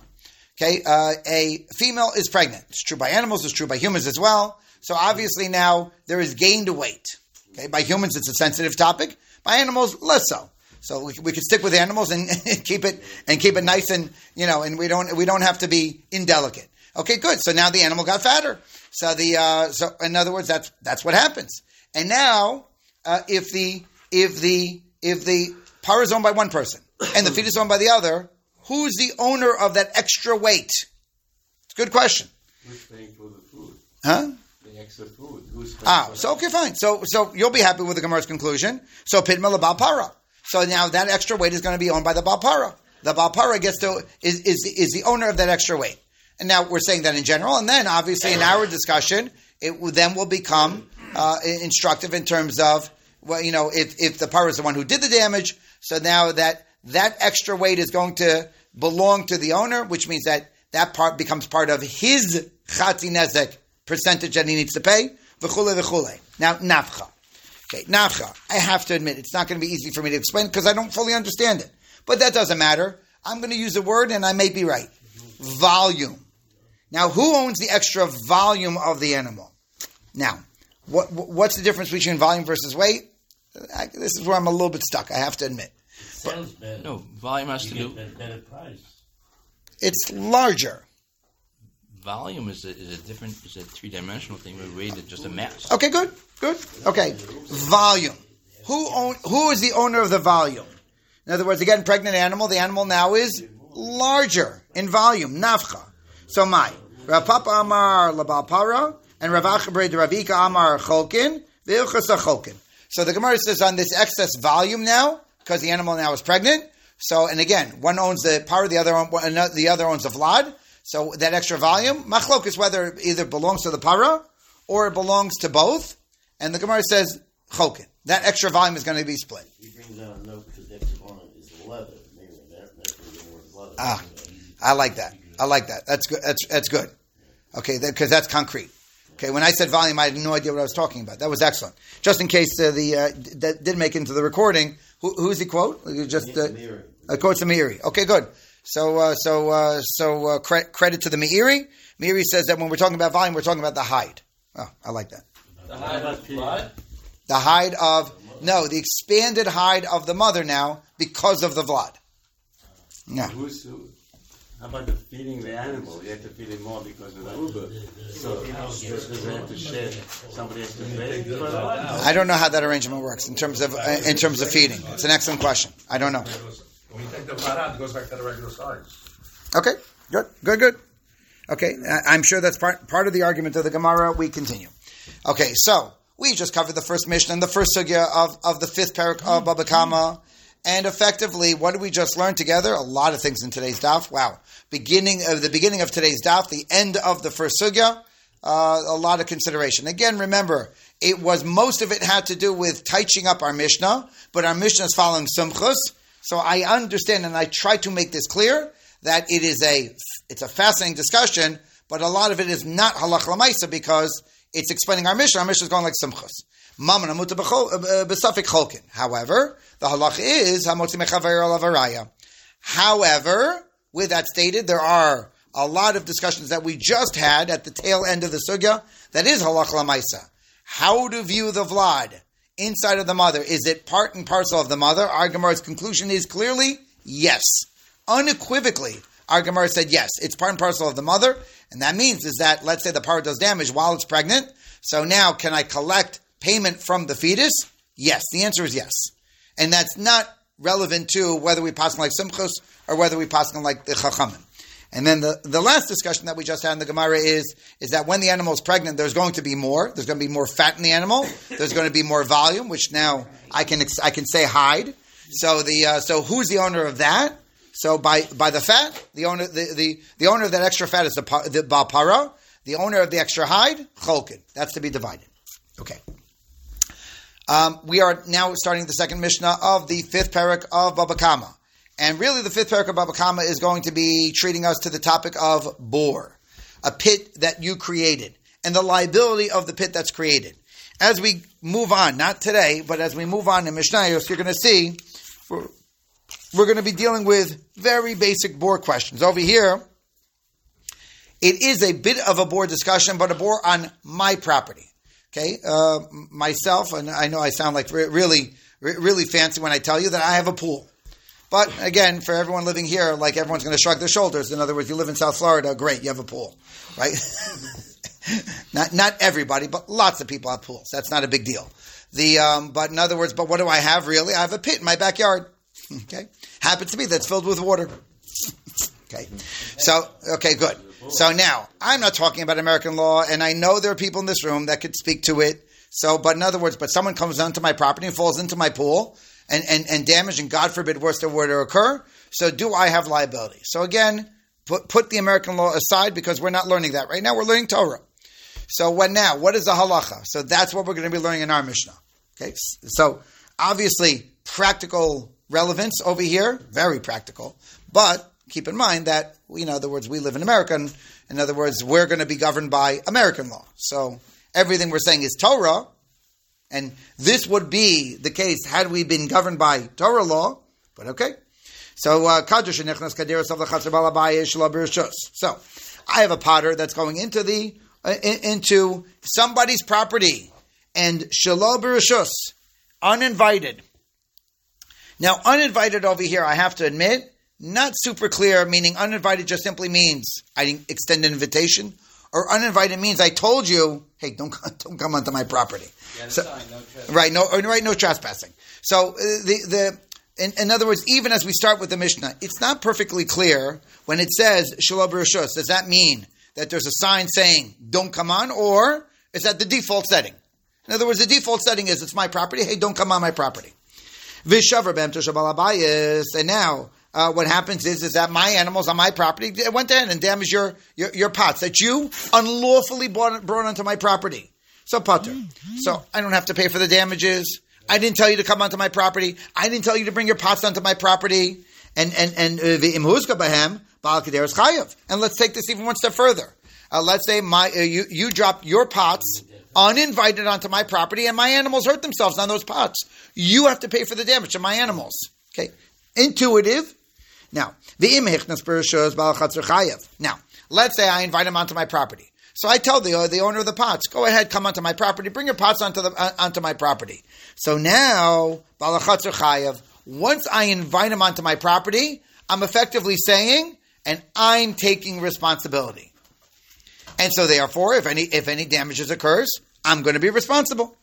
Okay, uh, a female is pregnant. It's true by animals. It's true by humans as well. So obviously now there is gained weight. Okay, by humans it's a sensitive topic. By animals, less so. So we, we could stick with animals and, keep it and keep it nice and you know, and we don't we don't have to be indelicate. Okay, good. So now the animal got fatter. So the uh, so in other words, that's that's what happens. And now, uh, if the if the if the par is owned by one person and the feet is owned by the other, who's the owner of that extra weight? It's a good question. Who's paying for the food? Huh? The extra food. Who's paying Ah, so okay, fine. So so you'll be happy with the Gemara's conclusion. So pitmel about para. So now that extra weight is going to be owned by the Balpara. The Balpara gets to is, is is the owner of that extra weight. And now we're saying that in general, and then obviously in our discussion, it then will become uh, instructive in terms of well, you know, if, if the par is the one who did the damage, so now that that extra weight is going to belong to the owner, which means that that part becomes part of his chatzi nezek percentage that he needs to pay. V'chule v'chule. Now nafcha. Okay, nafcha. I have to admit it's not going to be easy for me to explain because I don't fully understand it. But that doesn't matter. I'm going to use a word and I may be right. Volume. Now, who owns the extra volume of the animal? Now, what, what's the difference between volume versus weight? I, this is where I'm a little bit stuck. I have to admit. Sells better. No, volume has to You do. get a better price. It's larger. Volume is a, is a different, is a three dimensional thing. Where weight is just a mass. Okay, good, good. Okay, volume. Who own, Who is the owner of the volume? In other words, again, pregnant animal. The animal now is larger in volume. Nafcha. So my Rav Papa Amar Labal Para and Rav Achabre de Ravika Amar Cholkin V'ilchasa Cholkin. So the Gemara says on this excess volume now because the animal now is pregnant. So and again, one owns the power, the other one, the other owns the vlad. So that extra volume, machlok is whether it either belongs to the para or it belongs to both. And the Gemara says chokin. That extra volume is going to be split. He brings out a note because next on it is leather. Maybe that, that's the word leather. Ah, I like that. I like that. That's good. That's that's good. Okay, because that's concrete. Okay, when I said volume, I had no idea what I was talking about. That was excellent. Just in case uh, the uh, d- that didn't make it into the recording, who, who's the quote? Just uh, Meiri. a quote to Meiri. Okay, good. So uh, so uh, so uh, cre- credit to the Meiri. Meiri says that when we're talking about volume, we're talking about the hide. Oh, I like that. The hide of blood? The hide of no, the expanded hide of the mother now because of the vlad. Yeah. Who's, who, how about the feeding the animal? You have to feed it more because of the Uber. So does does have to share? Somebody has to pay? I don't know how that arrangement works in terms of uh, in terms of feeding. It's an excellent question. I don't know. When you take the blood out, it goes back to the regular size. Okay, good, good, good. Okay, I- I'm sure that's part part of the argument of the Gemara. We continue. Okay, so we just covered the first mission and the first sugya of, of the fifth parak of Baba Kama. And effectively, what did we just learn together? A lot of things in today's daf. Wow. Beginning of the beginning of today's daf, the end of the first sugya, uh, a lot of consideration. Again, remember, it was most of it had to do with touching up our Mishnah, but our Mishnah is following Sumchus. So I understand and I try to make this clear that it is a it's a fascinating discussion, but a lot of it is not halach lamaisa because it's explaining our Mishnah. Our Mishnah is going like Sumchus. B'chol- uh. However, the halach is hamotzi mechaver alavaraya. However, with that stated, there are a lot of discussions that we just had at the tail end of the sugya that is halach lamaisa. How to view the vlad inside of the mother? Is it part and parcel of the mother? Our Gemara's conclusion is clearly yes, unequivocally. Our Gemara said yes, it's part and parcel of the mother, and that means is that let's say the power does damage while it's pregnant. So now, can I collect payment from the fetus? Yes, the answer is yes, and that's not relevant to whether we pass like Sumchus or whether we pass like the Chachamim. And then the, the last discussion that we just had in the Gemara is is that when the animal is pregnant, there's going to be more. There's going to be more fat in the animal. There's going to be more volume, which now I can I can say hide. So the uh, so who's the owner of that? So by by the fat, the owner the, the, the owner of that extra fat is the the balpara. The owner of the extra hide, cholkin. That's to be divided. Okay. Um, we are now starting the second Mishnah of the fifth parak of Baba Kama. And really, the fifth parak of Baba Kama is going to be treating us to the topic of bor, a pit that you created, and the liability of the pit that's created. As we move on, not today, but as we move on in Mishnayos, you're going to see we're, we're going to be dealing with very basic bor questions. Over here, it is a bit of a bor discussion, but a bor on my property. Okay, uh, myself, and I know I sound like re- really, re- really fancy when I tell you that I have a pool. But again, for everyone living here, like everyone's going to shrug their shoulders. In other words, you live in South Florida, great, you have a pool, right? not not everybody, but lots of people have pools. That's not a big deal. The um, but in other words, but what do I have really? I have a pit in my backyard. Okay, happens to be that's filled with water. Okay, so okay, good. So now I'm not talking about American law, and I know there are people in this room that could speak to it. So, but in other words, but someone comes onto my property and falls into my pool and, and, and damage, and God forbid, worse were to occur. So, do I have liability? So, again, put, put the American law aside because we're not learning that right now. We're learning Torah. So, what now? What is the halacha? So, that's what we're going to be learning in our Mishnah. Okay, so obviously practical relevance over here, very practical. But keep in mind that, you know, in other words, we live in America. And in other words, we're going to be governed by American law. So everything we're saying is Torah, and this would be the case had we been governed by Torah law. But okay. So uh, So I have a potter that's going into the uh, into somebody's property and B'Rishus, uninvited. Now, uninvited over here, I have to admit, not super clear. Meaning, uninvited just simply means I didn't extend an invitation, or uninvited means I told you, hey, don't don't come onto my property. So- Right, no, right, no trespassing. So uh, the the in, in other words, even as we start with the Mishnah, it's not perfectly clear when it says Shalom Rishus. Does that mean that there's a sign saying "Don't come on," or is that the default setting? In other words, the default setting is it's my property. Hey, don't come on my property. And now, uh, what happens is, is that my animals on my property went ahead and damaged your, your, your pots that you unlawfully brought, brought onto my property. So potter. So I don't have to pay for the damages. I didn't tell you to come onto my property. I didn't tell you to bring your pots onto my property. And and and uh, v'im huzka bahem ba'al kaderes chayav. And let's take this even one step further. Uh, let's say my uh, you you dropped your pots uninvited onto my property, and my animals hurt themselves on those pots. You have to pay for the damage to my animals. Okay, intuitive. Now the im hichnas perishos ba'al chatzar chayav. Now let's say I invite him onto my property. So I tell the, uh, the owner of the pots, go ahead, come onto my property, bring your pots onto, the, uh, onto my property. So now, Balachatzer Chayav, once I invite him onto my property, I'm effectively saying, and I'm taking responsibility. And so therefore, if any, if any damages occurs, I'm going to be responsible.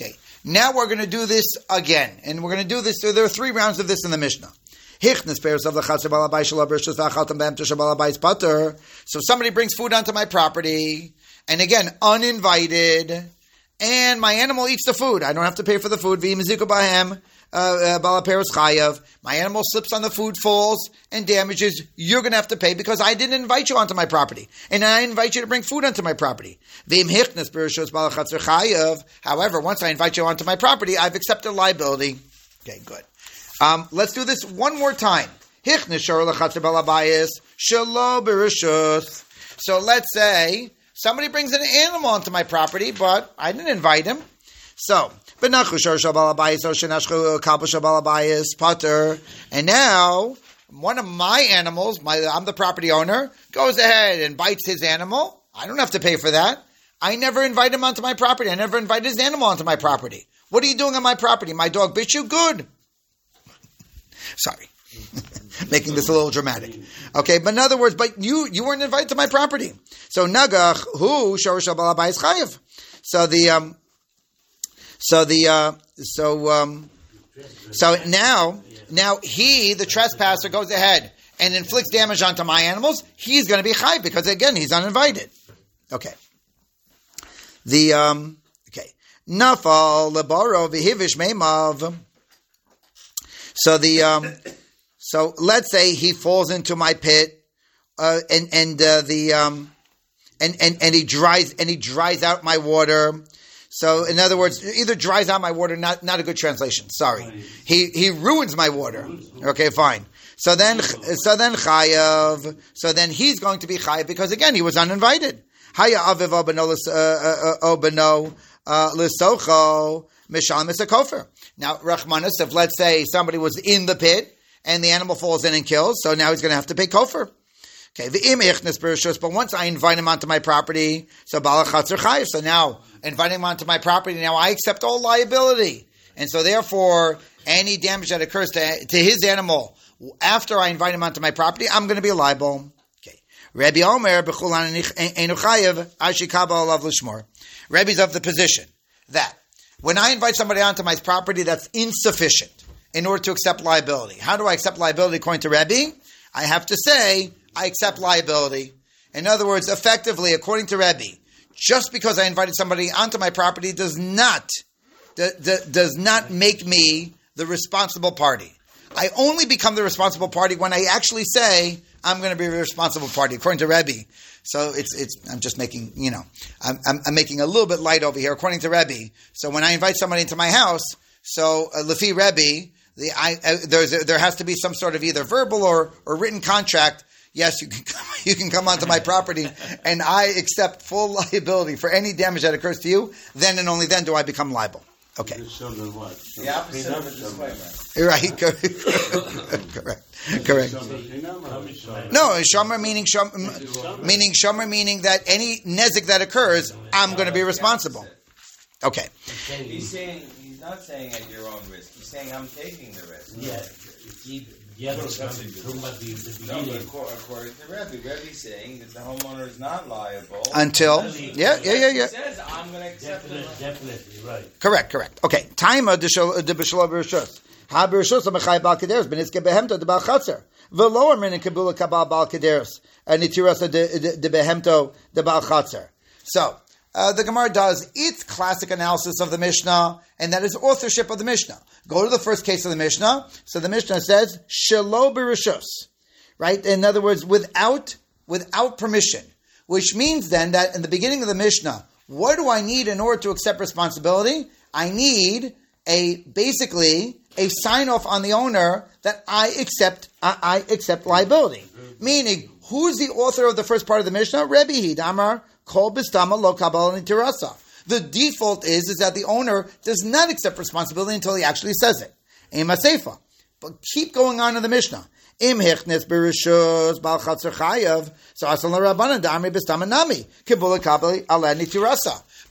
Okay. Now we're going to do this again. And we're going to do this, So there are three rounds of this in the Mishnah. Hichnas pairs of the chaser balabai shalabrishus v'achaltam b'em to shabalabai's putter. So somebody brings food onto my property, and again, uninvited, and my animal eats the food. I don't have to pay for the food. V'imiziku b'hem uh, uh, balaperos chayav. My animal slips on the food, falls, and damages. You're going to have to pay because I didn't invite you onto my property, and I invite you to bring food onto my property. However, once I invite you onto my property, I've accepted liability. Okay, good. Um, let's do this one more time. So let's say somebody brings an animal onto my property, but I didn't invite him. So, and now one of my animals, my, I'm the property owner, goes ahead and bites his animal. I don't have to pay for that. I never invite him onto my property. I never invite his animal onto my property. What are you doing on my property? My dog bit you? Good. Sorry. Making this a little dramatic. Okay, but in other words, but you you weren't invited to my property. So nagach who chayiv. So the um so the uh so um so now now he the trespasser goes ahead and inflicts damage onto my animals. He's going to be chayiv because again he's uninvited. Okay. The um okay nafal lebaro v'hivish meimav. So the um, so let's say he falls into my pit, uh, and and uh, the um, and and and he dries and he dries out my water. So in other words, either dries out my water, not not a good translation. Sorry, he he ruins my water. Okay, fine. So then so then chayav. So then he's going to be chayav because again he was uninvited. Haya aviv obeno obeno lisocho mishal misakofer. Now, Rachmanis, if let's say somebody was in the pit and the animal falls in and kills, so now he's going to have to pay kofar. Okay, the im bereshus, but once I invite him onto my property, so balachatzer chayiv. So now, inviting him onto my property, now I accept all liability, and so therefore, any damage that occurs to, to his animal after I invite him onto my property, I'm going to be liable. Okay, Rabbi Omer b'chulan enu chayiv ashikaba alav l'shmor. Rabbi's of the position that when I invite somebody onto my property, that's insufficient in order to accept liability. How do I accept liability according to Rebbe? I have to say, I accept liability. In other words, effectively, according to Rebbe, just because I invited somebody onto my property does not, does not make me the responsible party. I only become the responsible party when I actually say, I'm going to be the responsible party, according to Rebbe. So it's it's. I'm just making you know, I'm, I'm, I'm making a little bit light over here, according to Rebbe. So when I invite somebody into my house, so uh, Lefi Rebbe, the I uh, there's a, there has to be some sort of either verbal or or written contract. Yes, you can come, you can come onto my property, and I accept full liability for any damage that occurs to you. Then and only then do I become liable. Okay. Show? The opposite of a disclaimer. Right, correct, correct, correct. No, shomer meaning shomer, meaning shomer meaning that any nezik that occurs, I'm going to be responsible. Okay, He's saying he's not saying at your own risk. He's saying I'm taking the risk. Yeah, it's either, the other is coming, talking about the, the No, but according, according to Rebbe, Rebbe's saying that the homeowner is not liable. until yeah, yeah, yeah, He yeah. says I'm going to accept Definitely, it. definitely, right. Correct, correct. Okay, taima de uh, b'shlo b'rishus. Ha b'rishus ha bal kederus b'nitzke behemto de bal chatzer. V'lo amin in kabula kabal bal kederus. And itirasa de behemto de bal chatzer. So, uh, the Gemara does its classic analysis of the Mishnah, and that is authorship of the Mishnah. Go to the first case of the Mishnah. So the Mishnah says, shelo b'rishus. Right? In other words, without, without permission. Which means then that in the beginning of the Mishnah, what do I need in order to accept responsibility? I need a basically a sign off on the owner that I accept I, I accept liability. Meaning, who's the author of the first part of the Mishnah? Rebbe Hidamar Kol. The default is is that the owner does not accept responsibility until he actually says it. But keep going on in the Mishnah. Im so.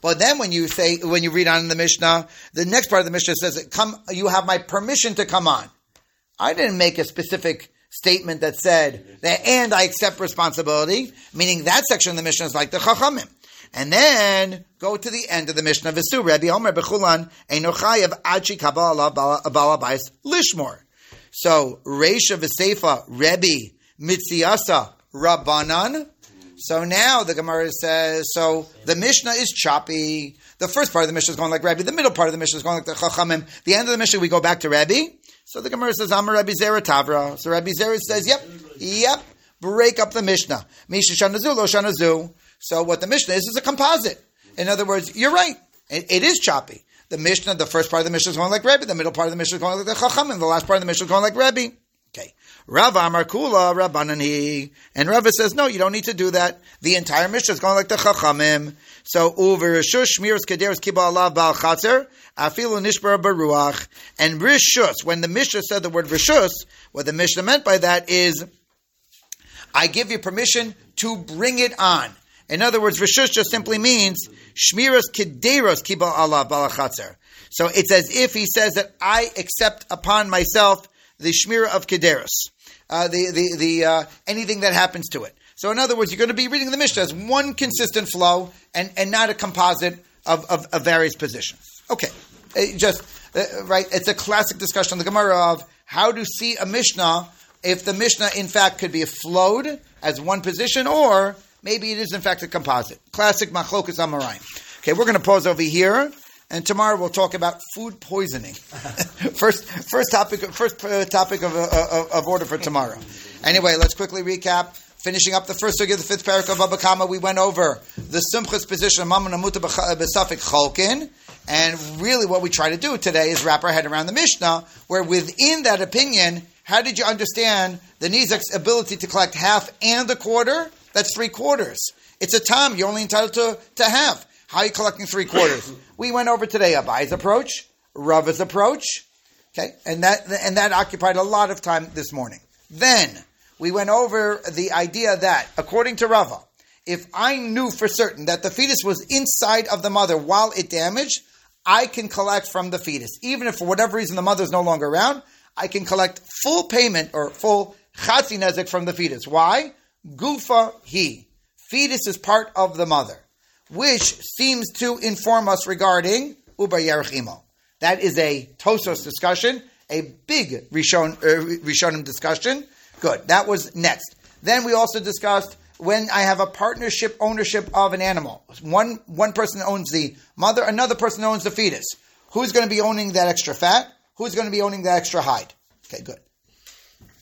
But then when you say when you read on in the Mishnah, the next part of the Mishnah says, "Come, you have my permission to come on." I didn't make a specific statement that said that, and I accept responsibility, meaning that section of the Mishnah is like the Chachamim. And then go to the end of the Mishnah. Visu Rebbe Omer Bechulan Einochayev Achi Kabbalah Balabais Lishmor. So Reisha V'Seifa Rebbe Mitziasa Rabbanan. So now the Gemara says, so the Mishnah is choppy. The first part of the Mishnah is going like Rebbe. The middle part of the Mishnah is going like the Chachamim. The end of the Mishnah we go back to Rebbe. So the Gemara says, Amar Rebbe Zera Tavra. So Rebbe Zera says, yep, yep, break up the Mishnah. Misha Shanazu, Lo Shanazu. So what the Mishnah is, is a composite. In other words, you're right. It, it is choppy. The Mishnah, the first part of the Mishnah is going like Rebbe. The middle part of the Mishnah is going like the Chachamim. The last part of the Mishnah is going like Rebbe. Okay. Rav Amar Kula, Rabbanani. And Rava says, no, you don't need to do that. The entire Mishnah is going like the Chachamim. So, Uver Rishush, Shmiras Kederis Kiba Allah Baal Chatzer, Afilu Nishbar Baruach. And Rishus, when the Mishnah said the word Rishus, what the Mishnah meant by that is, I give you permission to bring it on. In other words, Rishus just simply means Shmiras Kederos Kiba Baal Chatzer. So it's as if he says that I accept upon myself the Shmira of Kederos. Uh, the the the uh, anything that happens to it. So in other words, you're going to be reading the Mishnah as one consistent flow and, and not a composite of, of, of various positions. Okay, Uh, just uh, right. It's a classic discussion on the Gemara of how to see a Mishnah if the Mishnah in fact could be flowed as one position or maybe it is in fact a composite. Classic machlokas amarayim. Okay, we're going to pause over here. And tomorrow we'll talk about food poisoning. first, first topic, first uh, topic of, uh, of, of order for tomorrow. Anyway, let's quickly recap. Finishing up the first sugi of the fifth parak of Abakama, we went over the Sumchus position of Mammon Amuta Besafik uh, Cholkin. And really what we try to do today is wrap our head around the Mishnah, where within that opinion, how did you understand the Nizak's ability to collect half and a quarter? That's three quarters. It's a tam, you're only entitled to, to half. How are you collecting three quarters? we went over today Abaye's approach, Rava's approach, okay, and that and that occupied a lot of time this morning. Then we went over the idea that, according to Rava, if I knew for certain that the fetus was inside of the mother while it damaged, I can collect from the fetus, even if for whatever reason the mother is no longer around. I can collect full payment or full chatzi nezik from the fetus. Why? Gufa he. Fetus is part of the mother which seems to inform us regarding ubar yerech imo. That is a Tosfos discussion, a big Rishon, uh, Rishonim discussion. Good. That was next. Then we also discussed when I have a partnership ownership of an animal. One, one person owns the mother, another person owns the fetus. Who's going to be owning that extra fat? Who's going to be owning that extra hide? Okay, good.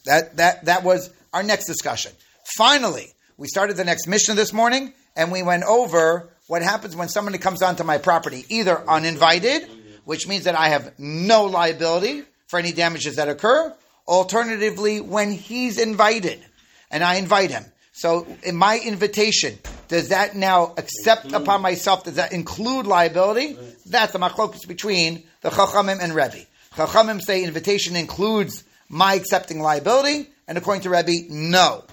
That, that, that was our next discussion. Finally, we started the next mission this morning, and we went over what happens when somebody comes onto my property, either uninvited, which means that I have no liability for any damages that occur, alternatively, when he's invited, and I invite him. So, in my invitation, does that now accept upon myself? Does that include liability? That's the machlokus between the Chachamim and Rebbe. Chachamim say invitation includes my accepting liability, and according to Rebbe, no.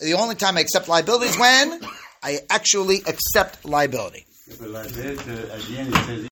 The only time I accept liability is when I actually accept liability.